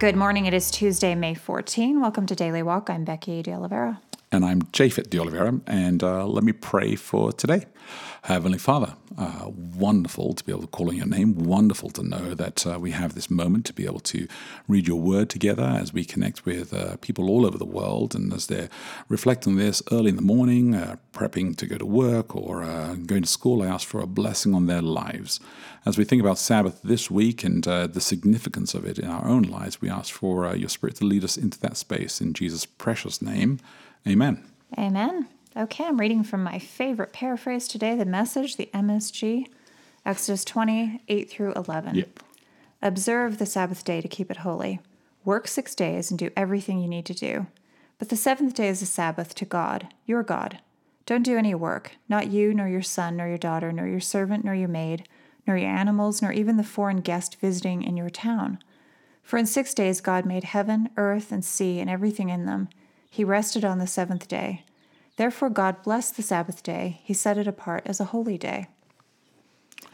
Good morning. It is Tuesday, May 14. Welcome to Daily Walk. I'm Becky De Oliveira. And I'm Japhet De Oliveira, and uh, let me pray for today. Heavenly Father, uh, wonderful to be able to call on your name. Wonderful to know that uh, we have this moment to be able to read your word together as we connect with uh, people all over the world. And as they're reflecting this early in the morning, uh, prepping to go to work or uh, going to school, I ask for a blessing on their lives. As we think about Sabbath this week and the significance of it in our own lives, we ask for your Spirit to lead us into that space in Jesus' precious name. Amen. Amen. Okay, I'm reading from my favorite paraphrase today, the message, the MSG, Exodus 20, 8 through 11. Yep. Observe the Sabbath day to keep it holy. Work six days and do everything you need to do. But the seventh day is a Sabbath to God, your God. Don't do any work, not you, nor your son, nor your daughter, nor your servant, nor your maid, nor your animals, nor even the foreign guest visiting in your town. For in six days God made heaven, earth, and sea, and everything in them he rested on the seventh day. Therefore, God blessed the Sabbath day. He set it apart as a holy day.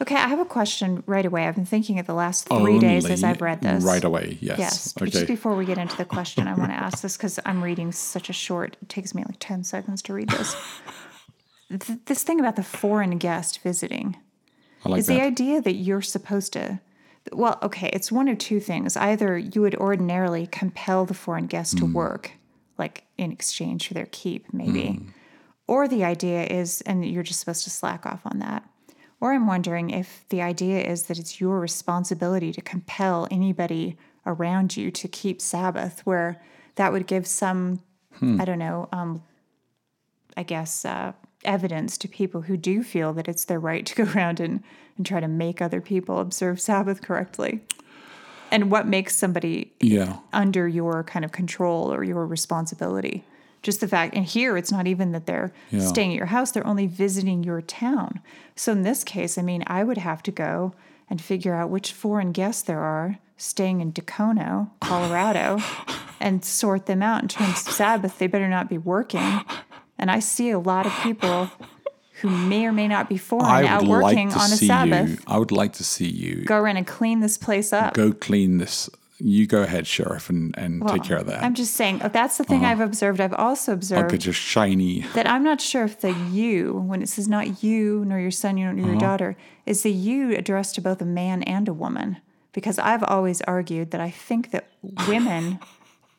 Okay, I have a question right away. I've been thinking of the last three Only days as I've read this. Right away, yes. Yes. Okay. Just before we get into the question, I want to ask this because I'm reading such a short, it takes me like 10 seconds to read this. Th- this thing about the foreign guest visiting I like is that. the idea that you're supposed to well okay it's one of two things either you would ordinarily compel the foreign guest Mm. to work like in exchange for their keep maybe. Or the idea is and you're just supposed to slack off on that. Or i'm wondering if the idea is that it's your responsibility to compel anybody around you to keep sabbath where that would give some i don't know um, I guess, uh, evidence to people who do feel that it's their right to go around and, and try to make other people observe Sabbath correctly. And what makes somebody yeah. under your kind of control or your responsibility? Just the fact, and here it's not even that they're Yeah. staying at your house, they're only visiting your town. So in this case, I mean, I would have to go and figure out which foreign guests there are staying in Dacono, Colorado, and sort them out in terms of Sabbath. They better not be working. And I see a lot of people who may or may not be foreign I out working like on a Sabbath. you. I would like to see you Go around and clean this place up. go clean this. You go ahead, sheriff, and, and take care of that. I'm just saying, oh, that's the thing I've observed. I've also observed Look at your shiny. that I'm not sure if the you, when it says not you, nor your son, nor Uh-huh. your daughter, is the you addressed to both a man and a woman. Because I've always argued that I think that women,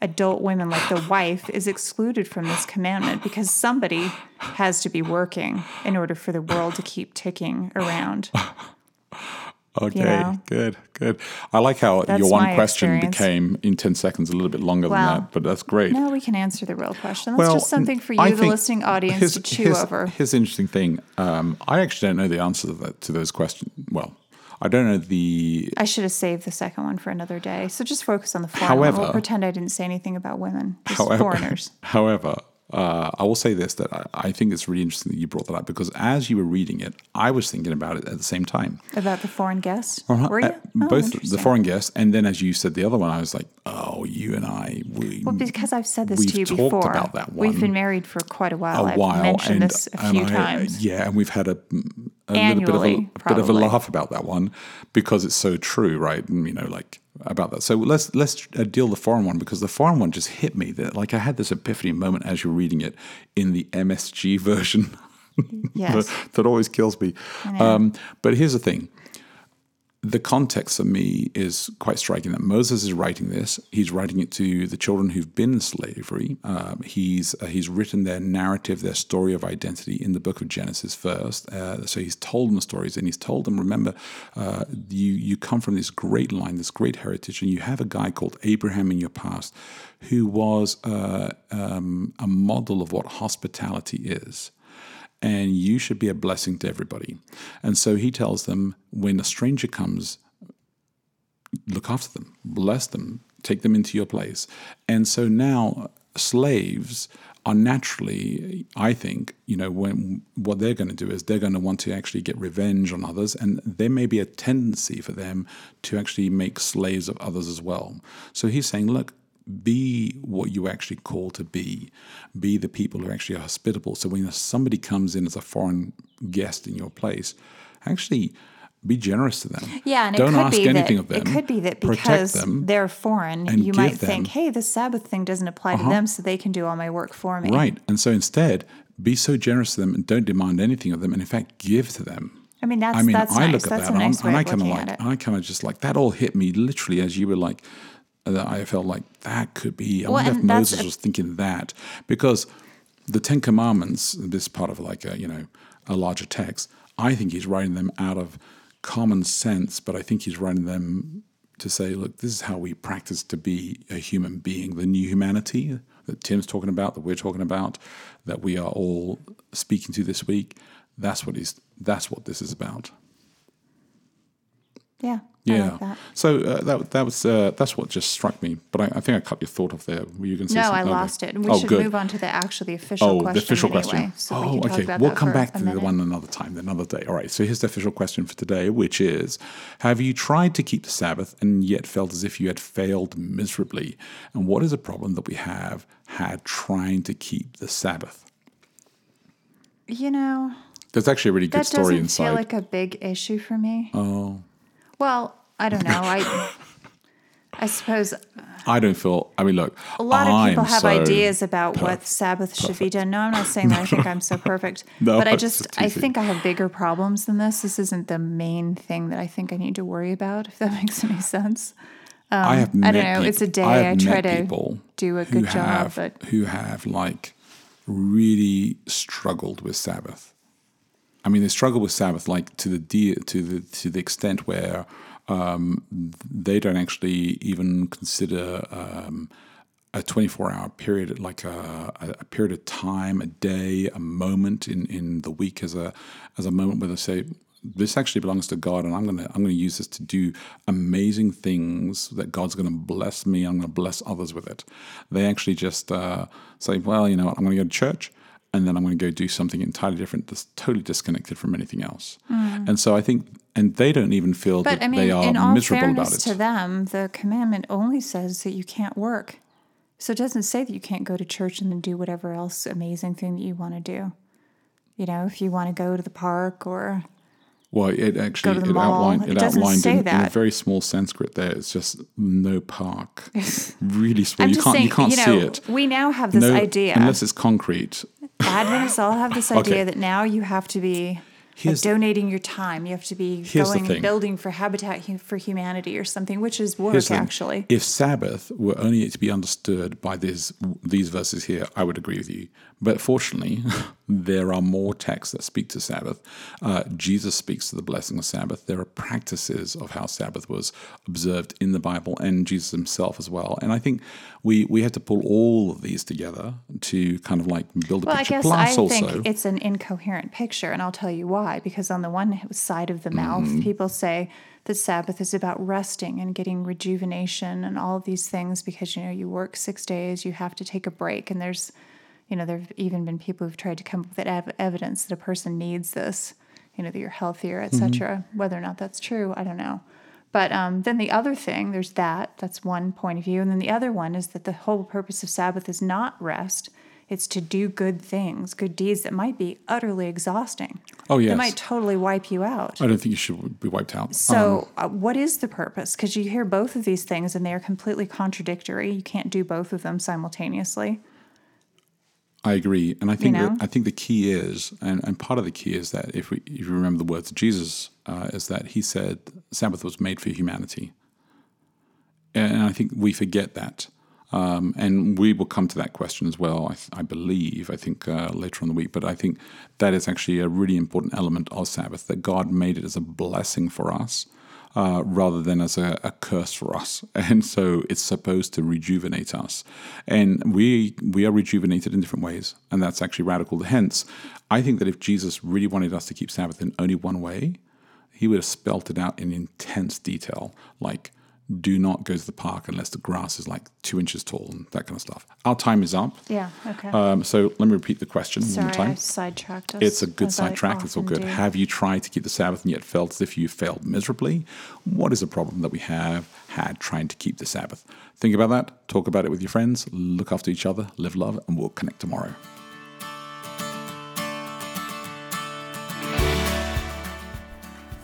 adult women like the wife, is excluded from this commandment because somebody has to be working in order for the world to keep ticking around. Okay, know? good, good. I like how That's your one question experience. became in ten seconds a little bit longer Well, than that, but that's great. Now we can answer the real question. That's Well, just something for I you, the listening audience, here's- to chew here's- over. Here's the interesting thing. Um, I actually don't know the answer to, that, to those questions. Well, I don't know the. I should have saved the second one for another day. So just focus on the foreign However- pretend I didn't say anything about women, However, foreigners. however, uh, I will say this that I, I think it's really interesting that you brought that up because as you were reading it, I was thinking about it at the same time. About the foreign guests? Uh-huh. Were you? Uh, Oh, both the foreign guests, and then as you said the other one, I was like, oh, you and I, we. Well, because I've said this to you before. about that one. We've been married for quite a while. a I've while mentioned and, this a few I- times. Yeah, and we've had a, a little bit of a, a bit of a laugh about that one because it's so true, right? And, you know, like about that. So let's let's uh, deal the foreign one because the foreign one just hit me. That like I had this epiphany moment as you're reading it in the MSG version. Yes. that, that always kills me. Um, but here's the thing. The context for me is quite striking that Moses is writing this. He's writing it to the children who've been in slavery. Um, he's uh, he's written their narrative, their story of identity in the book of Genesis first. Uh, so he's told them the stories, and he's told them, remember, uh, you you come from this great line, this great heritage, and you have a guy called Abraham in your past, who was uh, um, a model of what hospitality is and you should be a blessing to everybody. And so he tells them when a stranger comes, look after them, bless them, take them into your place. And so now slaves are naturally, I think, you know, when what they're going to do is they're going to want to actually get revenge on others, and there may be a tendency for them to actually make slaves of others as well. So he's saying, look, be what you actually call to be. Be the people who actually are hospitable. So when somebody comes in as a foreign guest in your place, actually be generous to them. Yeah, and don't it could ask be anything that, of them. It could be that because them. they're foreign, and you might them- Uh-huh. think, "Hey, the Sabbath thing doesn't apply to them, so they can do all my work for me." Right. And so instead, be so generous to them and don't demand anything of them. And in fact, give to them. I mean, that's I mean, that's I nice. look at that's that a nice and, and I kind of like. I kind of just like that all hit me literally as you were like, I felt like that could be. I Well, wonder if Moses was thinking that because the Ten Commandments, this part of like a you know a larger text, I think he's writing them out of common sense, but I think he's writing them to say, look, this is how we practice to be a human being, the new humanity that Tim's talking about, that we're talking about, that we are all speaking to this week. That's what he's. That's what this is about. Yeah, Yeah. like that. So uh, that that was uh, that's what just struck me. But I, I think I cut your thought off there. Were you going to say No, I something? Okay. lost it. We oh, should good. move on to the actually official Oh, question. the official anyway, question. So oh, okay. We'll come back to the one another time, another day. All right. So here's the official question for today, which is: Have you tried to keep the Sabbath and yet felt as if you had failed miserably? And what is a problem that we have had trying to keep the Sabbath? You know, There's actually a really good that story doesn't inside. feel like a big issue for me. oh, Well, I don't know. I I suppose I don't feel. I mean, look, a lot of people I'm have so ideas about what Sabbath should be done. No, I'm not saying that I think I'm so perfect, No, but I just I think I have bigger problems than this. This isn't the main thing that I think I need to worry about. If that makes any sense. I have Um, I don't know, peop- it's a day I, have I try to people do a good job, but- who have like really struggled with Sabbath. I mean, they struggle with Sabbath like to the de- to the to the extent where um, they don't actually even consider um, a 24 hour period like a, a a period of time, a day, a moment in, in the week as a as a moment where they say this actually belongs to God, and I'm gonna I'm gonna use this to do amazing things that God's gonna bless me. I'm gonna bless others with it. They actually just uh, say, well, you know, what, I'm gonna go to church and then I'm going to go do something entirely different that's totally disconnected from anything else. And so I think, and they don't even feel Mm. But that I mean, they are miserable about it. to them, the commandment only says that you can't work. So it doesn't say that you can't go to church and then do whatever else amazing thing that you want to do. You know, if you want to go to the park or well, it actually it mall. outlined It it, outlined in, in a very small Sanskrit. There, it's just no park, really small. I'm you can't saying, you can't know, see it. we now have this no, idea. unless it's concrete. Adventists all have this idea Okay. that now you have to be like, donating your time. You have to be going building for Habitat for Humanity or something, which is work Here's actually. If Sabbath were only to be understood by these these verses here, I would agree with you. But fortunately, there are more texts that speak to Sabbath. Uh, Jesus speaks to the blessing of Sabbath. There are practices of how Sabbath was observed in the Bible and Jesus himself as well. And I think we we have to pull all of these together to kind of like build a Well, I picture. guess Plus, I also, think it's an incoherent picture, and I'll tell you why. Because on the one side of the mouth, Mm-hmm. people say that Sabbath is about resting and getting rejuvenation and all of these things because you know you work six days, you have to take a break, and there's, you know, there've even been people who've tried to come up with ev- evidence that a person needs this, you know, that you're healthier, etc. Mm-hmm. Whether or not that's true, I don't know. But um, then the other thing, there's that. That's one point of view, and then the other one is that the whole purpose of Sabbath is not rest. It's to do good things, good deeds that might be utterly exhausting. Oh, That yes. might totally wipe you out. I don't think you should be wiped out. Um, So, uh, what is the purpose? Because you hear both of these things and they are completely contradictory. You can't do both of them simultaneously. I agree, and I think know? that I think the key is, and, and part of the key is that if we if you remember the words of Jesus, uh, is that he said Sabbath was made for humanity, and I think we forget that, um, and we will come to that question as well. I, th- I believe, I think uh, later on the week, but I think that is actually a really important element of Sabbath that God made it as a blessing for us. Uh, rather than as a, a curse for us, and so it's supposed to rejuvenate us, and we we are rejuvenated in different ways, and that's actually radical. Hence, I think that if Jesus really wanted us to keep Sabbath in only one way, he would have spelt it out in intense detail, like do not go to the park unless the grass is like two inches tall and that kind of stuff. Our time is up. Yeah. Okay. Um, so let me repeat the question one more time. I sidetracked us. It's a good sidetrack. It's all good. do. Have you tried to keep the Sabbath and yet felt as if you failed miserably? What is a problem that we have had trying to keep the Sabbath? Think about that. Talk about it with your friends. Look after each other. Live love, and we'll connect tomorrow.